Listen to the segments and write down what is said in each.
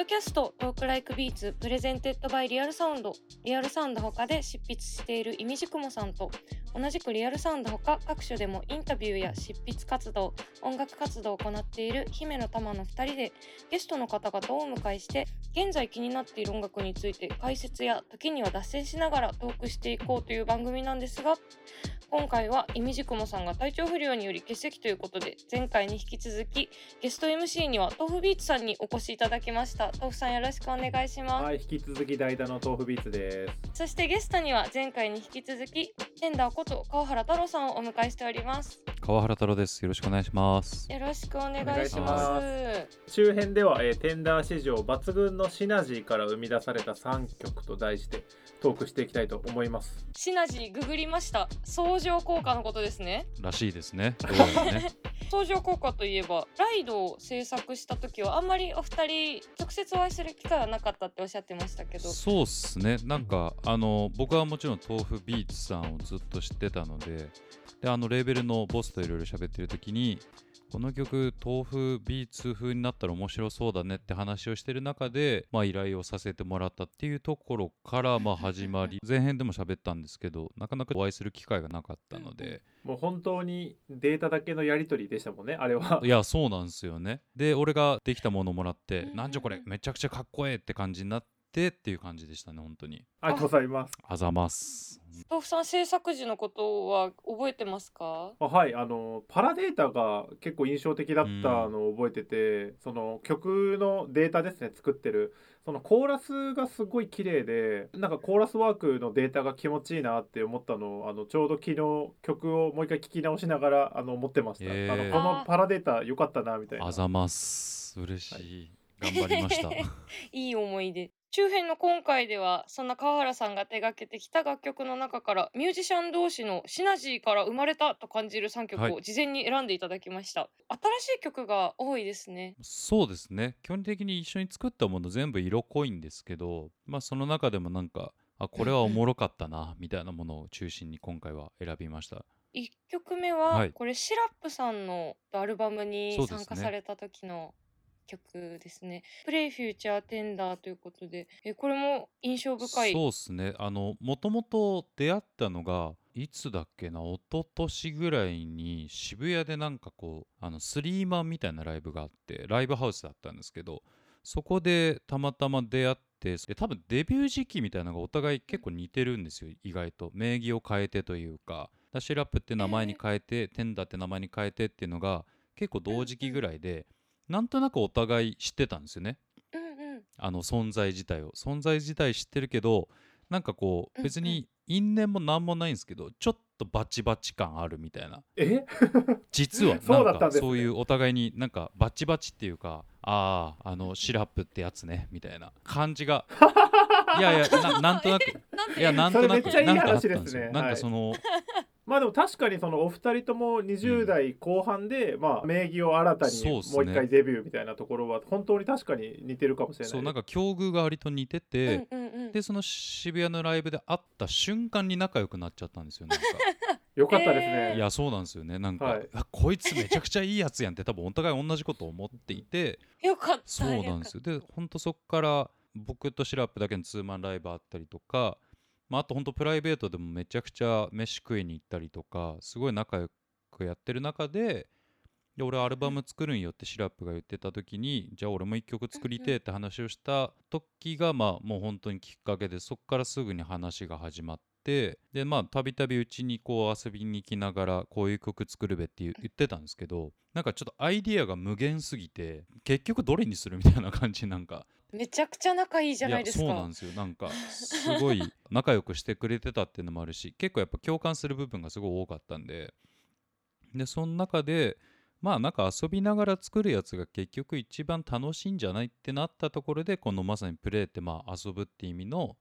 ドキャスト Talk Like Beats presented by Real Sound。リアルサウンド他で執筆しているイミジクモさんと同じくリアルサウンド他各所でもインタビューや執筆活動音楽活動を行っている姫乃たまの2人でゲストの方々をお迎えして現在気になっている音楽について解説や時には脱線しながらトークしていこうという番組なんですが今回はイミジクモさんが体調不良により欠席ということで前回に引き続きゲスト MC には豆腐ビーツさんにお越しいただきました。豆腐さんよろしくお願いします、はい、引き続き代打の豆腐ビーツです。そしてゲストには前回に引き続きテンダーこと川原太郎さんをお迎えしております川原太郎です。よろしくお願いします。よろしくお願いしおま願す周辺では、えーテンダー史上抜群のシナジーから生み出された3曲と題してトークしていきたいと思います。シナジーググりました相乗効果のことですねらしいですね。ね。相乗効果といえばライドを制作した時はあんまりお二人直接お会いする機会はなかったっておっしゃってましたけどそうっすね。なんかあの僕はもちろん豆腐ビーツさんをずっと知ってたので、であのレーベルのボスといろいろ喋ってる時に。この曲豆腐ビーツ風になったら面白そうだねって話をしてる中で、まあ、依頼をさせてもらったっていうところからまあ始まり 前編でも喋ったんですけどなかなかお会いする機会がなかったのでもう本当にデータだけのやり取りでしたもんね、あれは。いやそうなんですよねで俺ができたものをもらってうんなんじゃこれめちゃくちゃかっこええって感じになってっていう感じでしたね本当に。ありがとうございます。あざます。豆腐さん制作時のことは覚えてますか？あはい、あのパラデータが結構印象的だったのを覚えてて、その曲のデータですね作ってる。そのコーラスがすごい綺麗でなんかコーラスワークのデータが気持ちいいなって思ったのをあのちょうど昨日曲をもう一回聴き直しながらあの思ってました、へー。あのこのパラデータ良かったなみたいな。あざます。嬉しい、頑張りました。いい思い出周辺の今回ではそんな川原さんが手掛けてきた楽曲の中からミュージシャン同士のシナジーから生まれたと感じる3曲はい。を事前に選んでいただきました、新しい曲が多いですね。そうですね。基本的に一緒に作ったもの全部色濃いんですけどまあその中でもなんかあこれはおもろかったな みたいなものを中心に今回は選びました。1曲目は、はい。これシラップさんのアルバムに参加された時の曲ですね「プレイフューチャーテンダー」ということでえこれも印象深い。そうですね。あのもともと出会ったのがいつだっけな一昨年ぐらいに渋谷でなんかこうあのスリーマンみたいなライブがあってライブハウスだったんですけどそこでたまたま出会ってで多分デビュー時期みたいなのがお互い結構似てるんですよ意外と。名義を変えてというか。ダッシュラップって名前に変えて、テンダーって名前に変えてっていうのが結構同時期ぐらいで、なんとなくお互い知ってたんですよね。うんうん。あの存在自体を。存在自体知ってるけどなんかこう別に因縁も何もないんですけどちょっとバチバチ感あるみたいな。え？実はそうだなんかったんですね。そういうお互いになんかバチバチっていうかあああのシラップってやつねみたいな感じが。いやいやななんとなく。なんていやなんとなく。それめっちゃいいなんかあった話ですんですよ。なんかそのまあでも確かにそのお二人とも20代後半で、まあ名義を新たにもう一回デビューみたいなところは本当に確かに似てるかもしれない。そうなんか境遇が割と似てて、うんうんうん。でその渋谷のライブで会った瞬間に仲良くなっちゃったんですよなんか。よかったですね、えいやそうなんですよね。なんか、はい。あこいつめちゃくちゃいいやつやんって多分お互い同じことを思っていて。よかった。そうなんですよ。でほんとそっから僕とシラップだけのツーマンライブあったりとか、まあ、あとほんとプライベートでもめちゃくちゃ飯食いに行ったりとかすごい仲良くやってる中でで俺アルバム作るんよってシラップが言ってた時にじゃあ俺も一曲作りてえって話をした時がまあもう本当にきっかけでそっからすぐに話が始まってでまあたびたびうちにこう遊びに行きながらこういう曲作るべって言言ってたんですけどなんかちょっとアイディアが無限すぎて結局どれにするみたいな感じなんかめちゃくちゃ仲いいじゃないですか。そうなんですよ。なんかすごい仲良くしてくれてたっていうのもあるし結構やっぱ共感する部分がすごい多かったんで。でその中でまあなんか遊びながら作るやつが結局一番楽しいんじゃないってなったところでこのまさにプレイってまあ遊ぶって意味の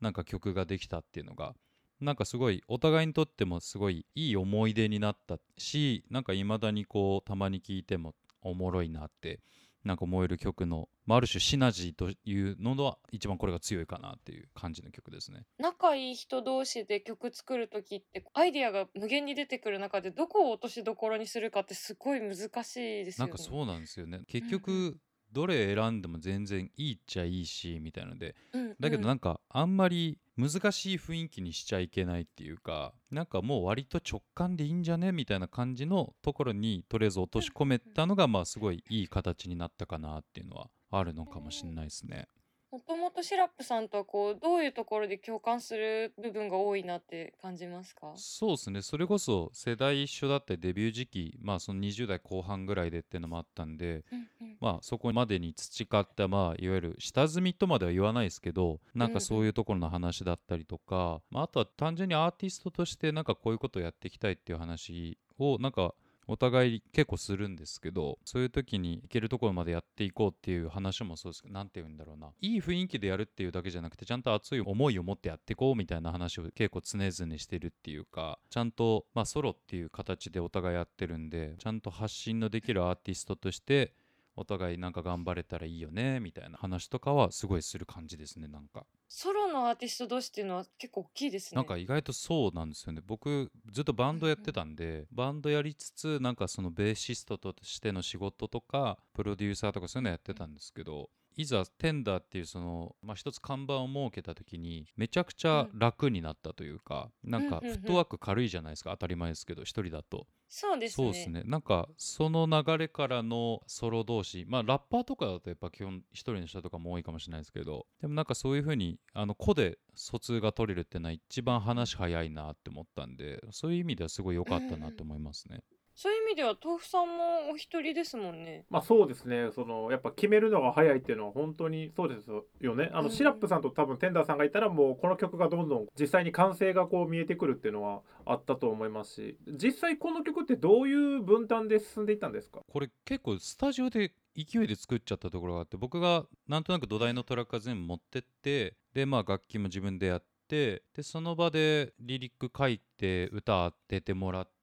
なんか曲ができたっていうのがなんかすごいお互いにとってもすごいいい思い出になったしなんか未だにこうたまに聴いてもおもろいなってなんか思える曲の、まあ、ある種シナジーというのは一番これが強いかなっていう感じの曲ですね。仲いい人同士で曲作る時ってアイディアが無限に出てくる中でどこを落としどころにするかってすごい難しいですよね。なんかそうなんですよね結局どれ選んでも全然いいっちゃいいしみたいなのでうんだけどなんかあんまり難しい雰囲気にしちゃいけないっていうかなんかもう割と直感でいいんじゃねみたいな感じのところにとりあえず落とし込めたのがまあすごいいい形になったかなっていうのはあるのかもしれないですね。もともとシラップさんとはこうどういうところで共感する部分が多いなって感じますか？そうですね。それこそ世代一緒だったりデビュー時期まあその20代後半ぐらいでっていうのもあったんでうんうん。まあそこまでに培ったまあいわゆる下積みとまでは言わないですけどなんかそういうところの話だったりとか、まあ、あとは単純にアーティストとしてなんかこういうことをやっていきたいっていう話をなんかお互い結構するんですけどそういう時に行けるところまでやっていこうっていう話もそうですけど何て言うんだろうな。いい雰囲気でやるっていうだけじゃなくてちゃんと熱い思いを持ってやっていこうみたいな話を結構常々してるっていうかちゃんとまあソロっていう形でお互いやってるんでちゃんと発信のできるアーティストとしてお互いなんか頑張れたらいいよねみたいな話とかはすごいする感じですねなんか。ソロのアーティスト同士っていうのは結構大きいですね。なんか意外とそうなんですよね。僕ずっとバンドやってたんでバンドやりつつなんかそのベーシストとしての仕事とかプロデューサーとかそういうのやってたんですけどいざテンダーっていうその、まあ、一つ看板を設けた時にめちゃくちゃ楽になったというか、なんかうんうんうん。フットワーク軽いじゃないですか当たり前ですけど一人だと。そうですね。そうですね。なんかその流れからのソロ同士まあラッパーとかだとやっぱ基本一人の人とかも多いかもしれないですけどでもなんかそういう風にあの個で疎通が取れるっていうのは一番話早いなって思ったんでそういう意味ではすごい良かったなと思いますね。そういう意味では豆腐さんもお一人ですもんね。まあそうですね。そのやっぱ決めるのが早いっていうのは本当にそうですよね。あの、うん。シラップさんと多分テンダーさんがいたらもうこの曲がどんどん実際に完成がこう見えてくるっていうのはあったと思いますし。実際この曲ってどういう分担で進んでいったんですか？これ結構スタジオで勢いで作っちゃったところがあって僕がなんとなく土台のトラックは全部持ってってでまあ楽器も自分でやってでその場でリリック書いて歌当ててもらって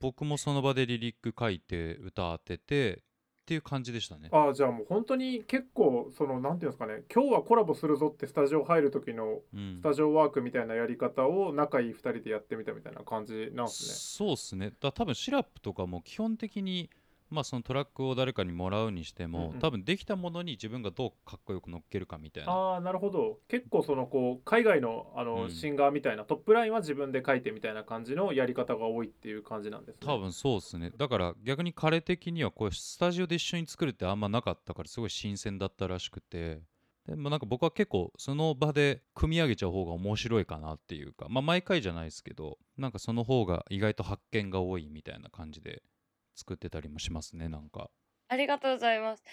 僕もその場でリリック書いて歌当ててっていう感じでしたね。ああじゃあもう本当に結構そのなんていうんですかね今日はコラボするぞってスタジオ入る時のうんスタジオワークみたいなやり方を仲いい2人でやってみたみたいな感じなんですね。そうっすねだ多分シラップとかも基本的にまあそのトラックを誰かにもらうにしても、うんうん。多分できたものに自分がどうかっこよく乗っけるかみたいな。ああなるほど。結構そのこう海外のあの、うん。シンガーみたいなトップラインは自分で書いてみたいな感じのやり方が多いっていう感じなんですね。多分そうですね。だから逆に彼的にはこうスタジオで一緒に作るってあんまなかったからすごい新鮮だったらしくて。でもなんか僕は結構その場で組み上げちゃう方が面白いかなっていうかまあ毎回じゃないですけどなんかその方が意外と発見が多いみたいな感じで作ってたりもしますねなんか。ありがとうございます。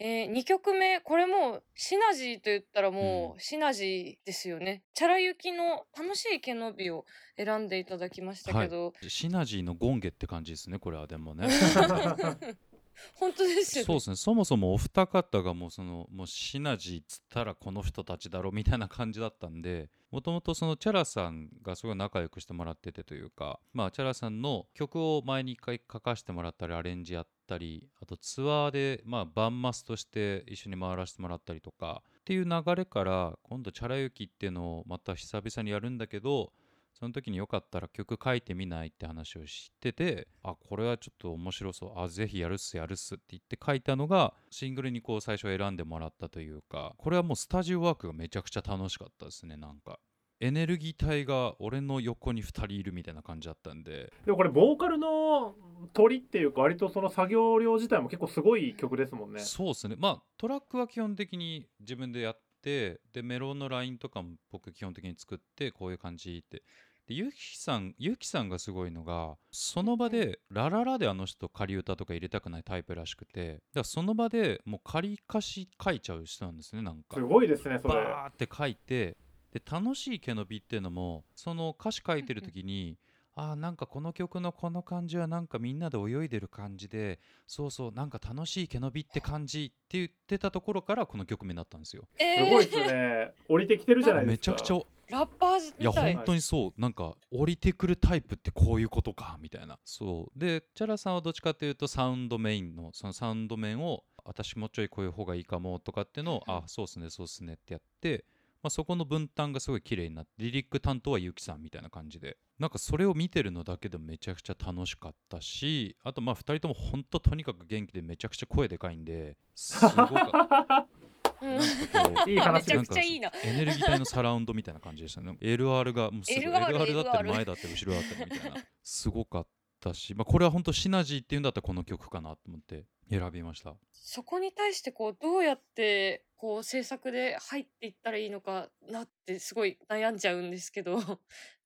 えー、2曲目これもうシナジーと言ったらもうシナジーですよね。チャラユキの楽しい毛伸びを選んでいただきましたけど、シナジーのゴンゲって感じですねこれはでもね 本当ですよね。そうですねそもそもお二方がもうそのもうシナジーっつったらこの人たちだろみたいな感じだったんでもともとそのチャラさんがすごい仲良くしてもらっててというかまあチャラさんの曲を前に一回書かせてもらったりアレンジやったりあとツアーでまあバンマスとして一緒に回らせてもらったりとかっていう流れから今度チャラユキっていうのをまた久々にやるんだけどその時によかったら曲書いてみないって話をしててあこれはちょっと面白そう。あぜひやるっすやるっすって言って書いたのがシングルにこう最初選んでもらったというかこれはもうスタジオワークがめちゃくちゃ楽しかったですねなんか。エネルギー体が俺の横に2人いるみたいな感じだったんで。でもこれボーカルの鳥っていうか割とその作業量自体も結構すごい曲ですもんね。そうですね。まあトラックは基本的に自分でやってでメロのラインとかも僕基本的に作ってこういう感じってでゆきさんゆきさんがすごいのがその場で「ラララ」であの人仮歌とか入れたくないタイプらしくてだからその場でもう仮歌詞書いちゃう人なんですねなんかすごいですねそれ。バーって書いてで楽しい毛伸びっていうのもその歌詞書いてる時にあーなんかこの曲のこの感じはなんかみんなで泳いでる感じでそうそうなんか楽しい毛伸びって感じって言ってたところからこの曲名になったんですよ。えーすごいですね。降りてきてるじゃないですか。めちゃくちゃラッパーズい。や本当にそう。なんか降りてくるタイプってこういうことかみたいな。そう。でチャラさんはどっちかっていうとサウンドメインのそのサウンド面を私もうちょいこういう方がいいかもとかっていうのをあそうっすねそうっすねってやってまあ、そこの分担がすごい綺麗になってリリック担当はゆきさんみたいな感じで。なんかそれを見てるのだけでもめちゃくちゃ楽しかったしあとまあ2人とも本当とにかく元気でめちゃくちゃ声でかいんですごか うん。いい話めちゃくちゃいいな。エネルギー体のサラウンドみたいな感じでしたね。LR がもうすごい LR LR だったり前だったり後ろだったりみたいなすごかったし、まあ、これは本当シナジーっていうんだったらこの曲かなと思って選びました。そこに対してこうどうやってこう制作で入っていったらいいのかなってすごい悩んじゃうんですけど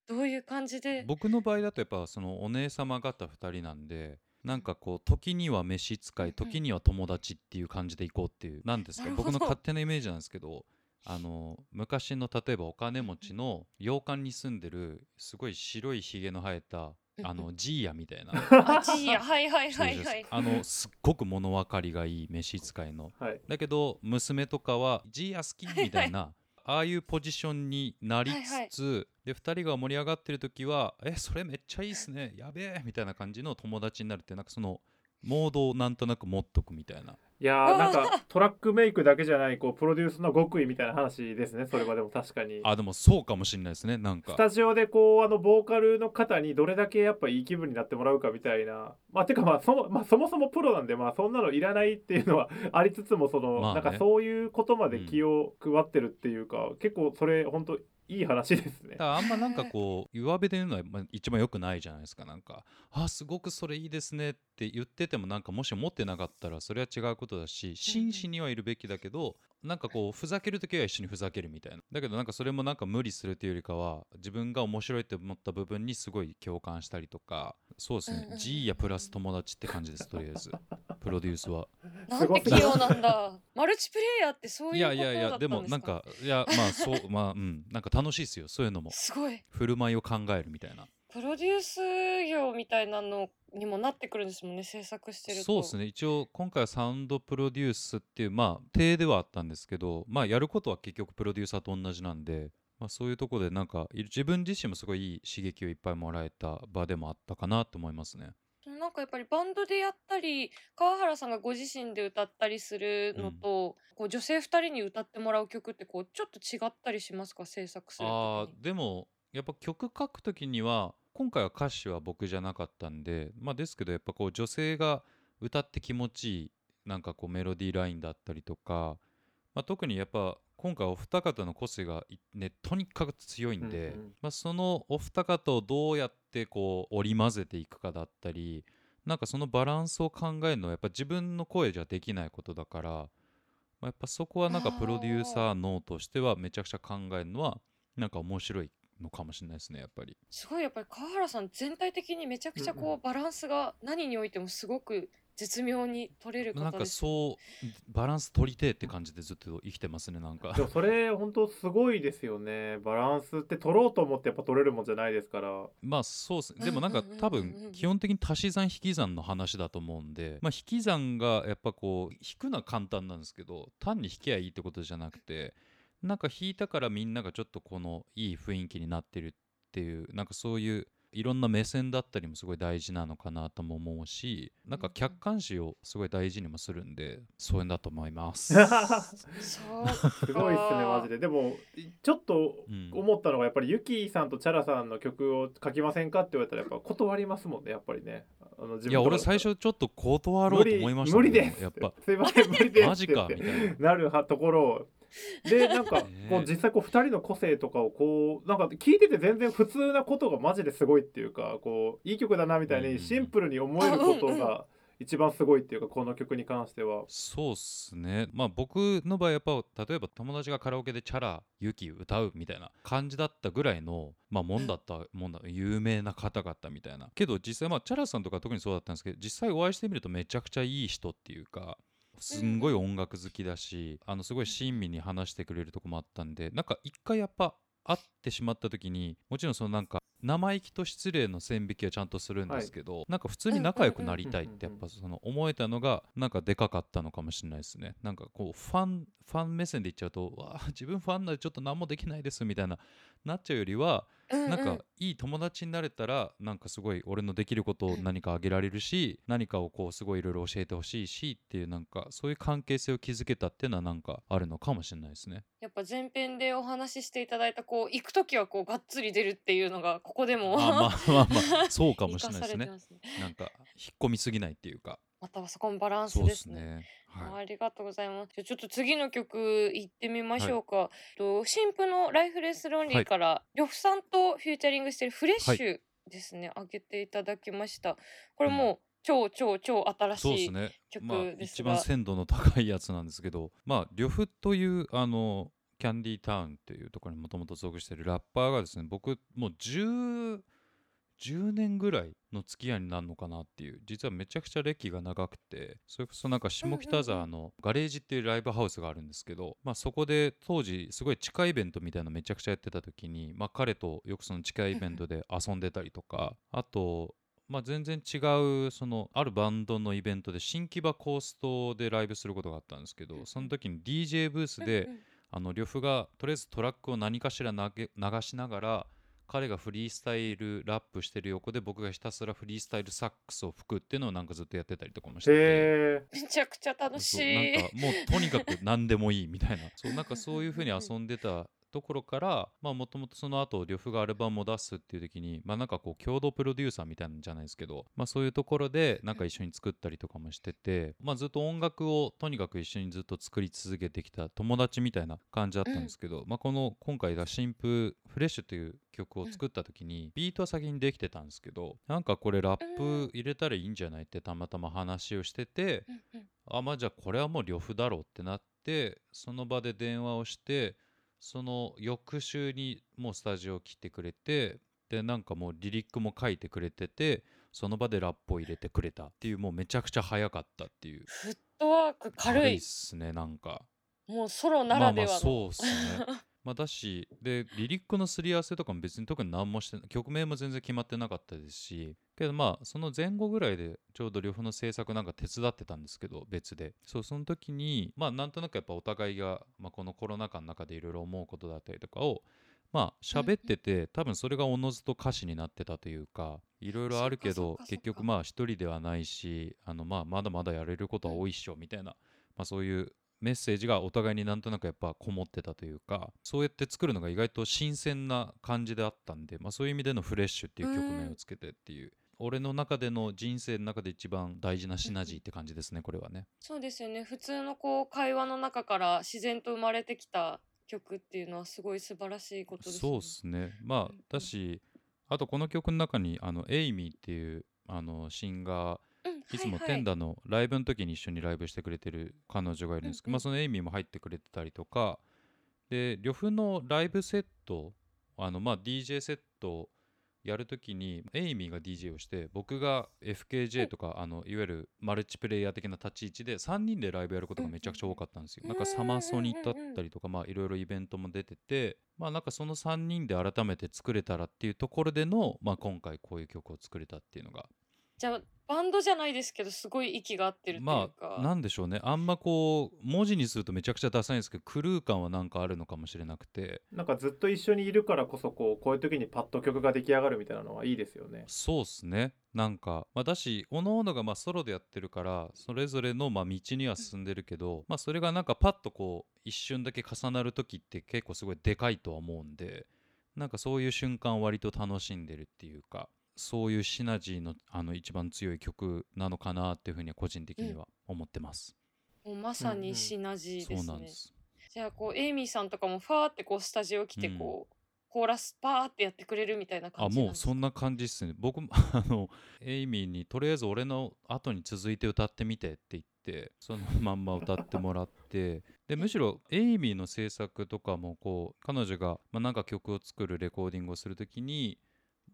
どういう感じで？僕の場合だとやっぱそのお姉様方2人なんでなんかこう時には召使い時には友達っていう感じでいこうっていうなんですかなるほど。僕の勝手なイメージなんですけどあの昔の例えばお金持ちの洋館に住んでるすごい白いひげの生えたあのジーヤみたいな。あジーヤ。はいはいそうですはいはいあのすっごく物分かりがいい召使いの。はい。だけど娘とかはジーヤ好きみたいなああいうポジションになりつつ、で2人が盛り上がってる時は「えそれめっちゃいいっすね。やべえ」みたいな感じの友達になるってなんかそのモードをなんとなく持っとくみたいないやーなんかトラックメイクだけじゃないこうプロデュースの極意みたいな話ですねそれはでも確かに。あでもそうかもしれないですねなんか。スタジオでこうあのボーカルの方にどれだけやっぱいい気分になってもらうかみたいな。まあてかまあそも,、まあ、そもそもプロなんでまあそんなのいらないっていうのは ありつつもその、まあね。なんかそういうことまで気を配ってるっていうか、結構それ本当いい話ですね。あんまなんかこう弱火で言うのはまあ一番良くないじゃないですかなんか「あすごくそれいいですね」って言っててもなんかもし持ってなかったらそれは違うことだし真摯にはいるべきだけどなんかこうふざける時は一緒にふざけるみたいな。だけどなんかそれもなんか無理するというよりかは自分が面白いって思った部分にすごい共感したりとかそうですね。G やプラス友達って感じですとりあえず。プロデュースは。なんて器用なんだ。マルチプレイヤーってそういいうことやいやいやだったんですか？でもなんかいやまあそうまあうん。なんか楽しいですよそういうのも。すごい。振る舞いを考えるみたいなプロデュース業みたいなのにもなってくるんですもんね制作してると。そうですね。一応今回はサウンドプロデュースっていうまあ体ではあったんですけどまあやることは結局プロデューサーと同じなんで、まあ、そういうところでなんかい自分自身もすごいいい刺激をいっぱいもらえた場でもあったかなと思いますね。なんかやっぱりバンドでやったり川原さんがご自身で歌ったりするのと、こう女性2人に歌ってもらう曲ってこうちょっと違ったりしますか？制作するあでもやっぱ曲書くときには今回は歌詞は僕じゃなかったんでまあですけどやっぱこう女性が歌って気持ちいいなんかこうメロディーラインだったりとか、まあ、特にやっぱ今回お二方の個性がいねとにかく強いんで、うんうん。まあ、そのお二方をどうやってこう織り交ぜていくかだったりなんかそのバランスを考えるのはやっぱ自分の声じゃできないことだから、まあ、やっぱそこはなんかプロデューサー脳としてはめちゃくちゃ考えるのはなんか面白いのかもしれないですねやっぱり。すごいやっぱり川原さん全体的にめちゃくちゃこう、うんうん。バランスが何においてもすごく絶妙に取れるなんかそうバランス取りてえって感じでずっと生きてますねなんか。でもそれ本当すごいですよね。バランスって取ろうと思ってやっぱ取れるもんじゃないですから。まあそうっすね。でもなんか多分基本的に足し算引き算の話だと思うんでまあ引き算がやっぱこう引くのは簡単なんですけど単に引けばいいってことじゃなくてなんか引いたからみんながちょっとこのいい雰囲気になってるっていうなんかそういういろんな目線だったりもすごい大事なのかなとも思うしなんか客観視をすごい大事にもするんでそういうんだと思います。すごいっすねマジで。でもちょっとうん。思ったのがやっぱりユキさんとチャラさんの曲を書きませんかって言われたらやっぱ断りますもんねやっぱりね。あの自分いや俺最初ちょっと断ろうと思いました無理無理です。やっぱ。すいません無理ですマジかみたいな。なるはところをでなんか ねこう実際こう2人の個性とかをこうなんか聞いてて全然普通なことがマジですごいっていうかこういい曲だなみたいうんにシンプルに思えることが一番すごいっていうかこの曲に関しては。そうっすね。まあ僕の場合やっぱ例えば友達がカラオケでチャラユキ歌うみたいな感じだったぐらいのまあもんだったもんだ有名な方々みたいな。けど実際まあチャラさんとか特にそうだったんですけど実際お会いしてみるとめちゃくちゃいい人っていうかすんごい音楽好きだしあのすごい親身に話してくれるとこもあったんでなんか一回やっぱ会っってしまった時にもちろんそのなんか生意気と失礼の線引きはちゃんとするんですけど、なんか普通に仲良くなりたいってやっぱその思えたのがなんかでかかったのかもしれないですね。なんかこうファンファン目線で言っちゃうとわあ自分ファンなんでちょっと何もできないですみたいななっちゃうよりはうんうん。なんかいい友達になれたらなんかすごい俺のできることを何かあげられるし何かをこうすごいいろいろ教えてほしいしっていうなんかそういう関係性を築けたっていうのはなんかあるのかもしれないですね。やっぱ前編でお話ししていただいたこう行く時はこうがっつり出るっていうのがここでもあまあまあまあ そうかもしれないですねねなんか引っ込みすぎないっていうかまたはそこもバランスでね。ですすね。はいありがとうございます。じゃあちょっと次の曲行ってみましょうか。と新婦のライフレスロンリーから、呂布さんとフューチャリングしてるフレッシュですね、あげていただきました。これもう超超超新しい。そうですね。曲まあ一番が鮮度の高いやつなんですけど、まあ呂布というあのキャンディータウンっていうところにもともと属してるラッパーがですね、僕もう10年ぐらいの付き合いになるのかなっていう実はめちゃくちゃ歴が長くてそれこそなんか下北沢のガレージっていうライブハウスがあるんですけど、まあ、そこで当時すごい地下イベントみたいなのめちゃくちゃやってた時に、まあ、彼とよくその地下イベントで遊んでたりとかあとまあ、全然違うそのあるバンドのイベントで新木場コーストでライブすることがあったんですけどその時に DJ ブースであの呂布がとりあえずトラックを何かしら投げ流しながら彼がフリースタイルラップしてる横で僕がひたすらフリースタイルサックスを吹くっていうのをなんかずっとやってたりとかもしてて。へめちゃくちゃ楽しい。なんかもうとにかく何でもいいみたいなそうなんかそういう風に遊んでたところからまあもともとその後呂布がアルバムを出すっていう時にまあなんかこう共同プロデューサーみたいなんじゃないですけどまあそういうところでなんか一緒に作ったりとかもしててまあずっと音楽をとにかく一緒にずっと作り続けてきた友達みたいな感じだったんですけど、まあこの今回が新風フレッシュという曲を作った時にビートは先にできてたんですけどなんかこれラップ入れたらいいんじゃないってたまたま話をしててあまあじゃあこれはもう呂布だろうってなってその場で電話をしてその翌週にもうスタジオ来てくれてでなんかもうリリックも書いてくれててその場でラップを入れてくれたっていうもうめちゃくちゃ早かったっていうフットワーク軽い。っすねなんかもうソロなまあまあらではの。そうっすね まあだしでリリックのすり合わせとかも別に特に何もして曲名も全然決まってなかったですしけどまあその前後ぐらいでちょうど両方の制作なんか手伝ってたんですけど別で。そうその時にまあなんとなくやっぱお互いが、まあ、このコロナ禍の中でいろいろ思うことだったりとかをまあ喋ってて多分それがおのずと歌詞になってたというかいろいろあるけど結局まあ一人ではないしあのまあまだまだやれることは多いっしょみたいな、まあ、そういうメッセージがお互いになんとなくやっぱこもってたというかそうやって作るのが意外と新鮮な感じであったんで、まあ、そういう意味での「フレッシュ」っていう曲名をつけてっていう、俺の中での人生の中で一番大事なシナジーって感じですねこれはね。そうですよね。普通のこう会話の中から自然と生まれてきた曲っていうのはすごい素晴らしいことですね。そうですねまあだしあとこの曲の中にあのエイミーっていうあのシンガーうんいつもテンダのライブの時に一緒にライブしてくれてる彼女がいるんですけど、まあ、そのエイミーも入ってくれてたりとかで呂布のライブセットあのまあ DJ セットをやるときにエイミーが DJ をして僕が FKJ とかあのいわゆるマルチプレイヤー的な立ち位置で3人でライブやることがめちゃくちゃ多かったんですよ。うんなんかサマソニだったりとかまあいろいろイベントも出ててまあなんかその3人で改めて作れたらっていうところでのまあ今回こういう曲を作れたっていうのがじゃあバンドじゃないですけどすごい息が合ってるっていうまか。あなんでしょうねあんまこう文字にするとめちゃくちゃダサいんですけどクルー感はなんかあるのかもしれなくてなんかずっと一緒にいるからこそこうこういう時にパッと曲が出来上がるみたいなのはいいですよね。そうっすねなんか、まあ、だし各々がまあソロでやってるからそれぞれのまあ道には進んでるけど、まあ、それがなんかパッとこう一瞬だけ重なる時って結構すごいでかいとは思うんでなんかそういう瞬間を割と楽しんでるっていうかそういうシナジーのあの一番強い曲なのかなっていうふうには個人的には思ってます。もうまさうんうんにシナジーそですね。うなんですじゃあこうエイミーさんとかもファーってこうスタジオ来てうん。こう、コーラスパーってやってくれるみたいなあ感じなんですか？もうそんな感じっすね。僕もあのエイミーにとりあえず俺の後に続いて歌ってみてって言ってそのまんま歌ってもらって。でむしろエイミーの制作とかもこう彼女が、まあ、なんか曲を作るレコーディングをするときに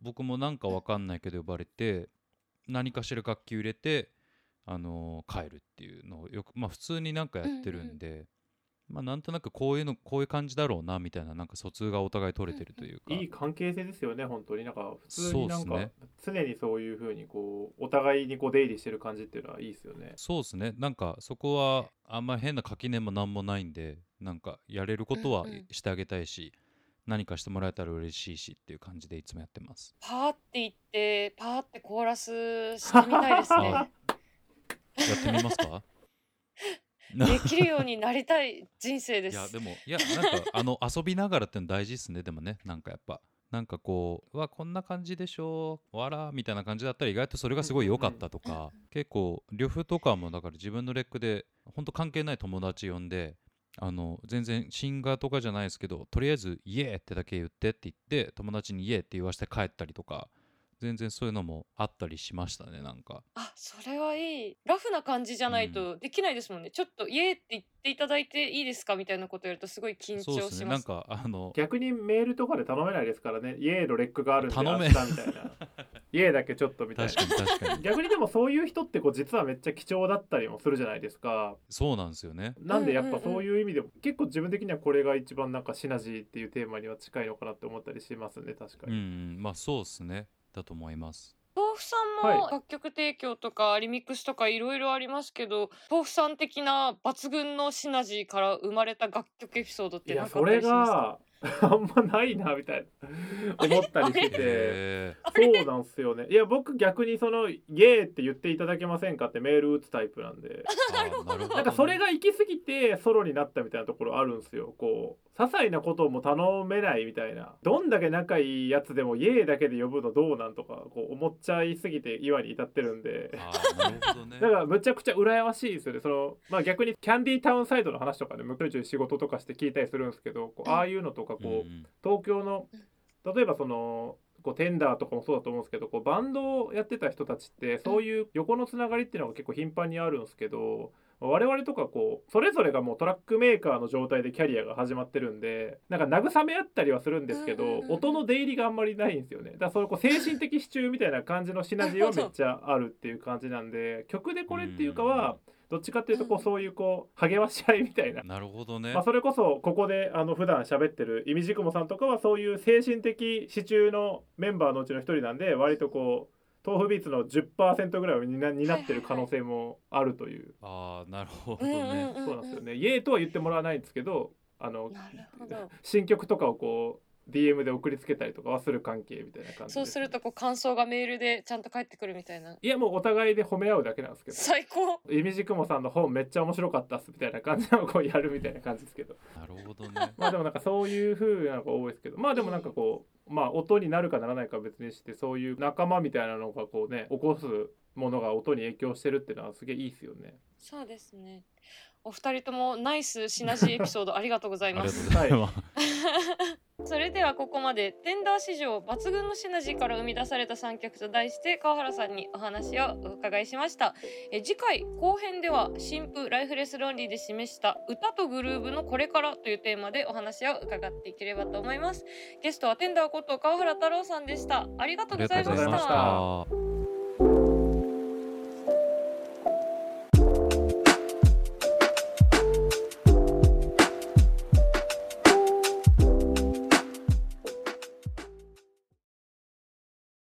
僕もなんかわかんないけど呼ばれて何かしら楽器入れてあのー帰るっていうのをよくまあ普通になんかやってるんで、まあなんとなくこういうのこういう感じだろうなみたいななんか疎通がお互い取れてるというか、いい関係性ですよね本当になんか普通になんかそうっすね。常にそういう風にこうお互いにこう出入りしてる感じっていうのはいいですよね。そうですね。なんかそこはあんま変な垣根もなんもないんでなんかやれることはうんうん。してあげたいし、何かしてもらえたら嬉しいしっていう感じでいつもやってます。パーって言ってパーってコーラスしてみたいですね。あやってみますか？できるようになりたい人生です。いやでもいやなんかあの遊びながらっての大事ですねでもね。なんかやっぱ。なんかこううわこんな感じでしょわらみたいな感じだったら意外とそれがすごい良かったとか、結構呂布とかもだから自分のレックでほんと関係ない友達呼んであの全然シンガーとかじゃないですけどとりあえず「イエー!」ってだけ言ってって言って友達に「イエー!」って言わせて帰ったりとか全然そういうのもあったりしましたねなんか。あそれはいい。ラフな感じじゃないとできないですもんね、ちょっとイエーって言っていただいていいですかみたいなことやるとすごい緊張します。ですね。なんかあの逆にメールとかで頼めないですからね。イエーのレックがあるんで頼め明日みたいな。イエーだけちょっとみたいな。確かに確かに。逆にでもそういう人ってこう実はめっちゃ貴重だったりもするじゃないですか。そうなんですよね。なんでやっぱうんうんうんそういう意味でも結構自分的にはこれが一番なんかシナジーっていうテーマには近いのかなって思ったりしますね確かうん、に、うん、まあそうですねだと思います。豆腐さんもはい。楽曲提供とかリミックスとかいろいろありますけど豆腐さん的な抜群のシナジーから生まれた楽曲エピソードっいて何かったりしますか？が あんまないなみたいな。思ったりして。てへそうなんすよね。いや僕逆にそのイエーって言っていただけませんかってメール打つタイプなんで。なんかそれが行き過ぎてソロになったみたいなところあるんですよ。こう些細なことも頼めないみたいな。どんだけ仲いいやつでもイエーだけで呼ぶのどうなんとかこう思っちゃいすぎて今に至ってるんで。だ からむちゃくちゃ羨ましいですよね。その、まあ、逆にキャンディータウンサイドの話とかで向こう中仕事とかして聞いたりするんですけどこうああいうのとかこう、うんうん。東京の例えばそのこうテンダーとかもそうだと思うんですけどこうバンドをやってた人たちってそういう横のつながりっていうのが結構頻繁にあるんですけど我々とかこうそれぞれがもうトラックメーカーの状態でキャリアが始まってるんでなんか慰め合ったりはするんですけど、うんうん音の出入りがあんまりないんですよね。だからそれこう精神的支柱みたいな感じのシナジーはめっちゃあるっていう感じなんで曲でこれっていうかはどっちかっていうとこうそういうこう励まし合いみたいな。なるほどね、まあ、それこそここであの普段喋ってるイミジクモさんとかはそういう精神的支柱のメンバーのうちの一人なんで割とこう豆腐ビーツの10%ぐらいを担担ってる可能性もあるという、ああなるほどうんね、うんうん。そうなんですよね。イエーとは言ってもらわないんですけどあのなるほど。新曲とかをこう DM で送りつけたりとかはする関係みたいな感じそうするとこう感想がメールでちゃんと返ってくるみたいな。いやもうお互いで褒め合うだけなんですけど。最高。イミジクモさんの本めっちゃ面白かったっすみたいな感じのをこうやるみたいな感じですけど。なるほどね。まあでもなんかそういう風なのが多いですけど。まあでもなんかこうまあ音になるかならないか別にしてそういう仲間みたいなのがこうね起こすものが音に影響してるっていうのはすげえいいですよね。そうですねお二人ともナイスシナジー エピソードありがとうございます。それではここまでテンダー史上抜群のシナジーから生み出された3曲と題して川原さんにお話をお伺いしました。え次回後編では新婦ライフレスロンリーで示した歌とグルーヴのこれからというテーマでお話を伺っていければと思います。ゲストはテンダーこと川原太郎さんでした。ありがとうございました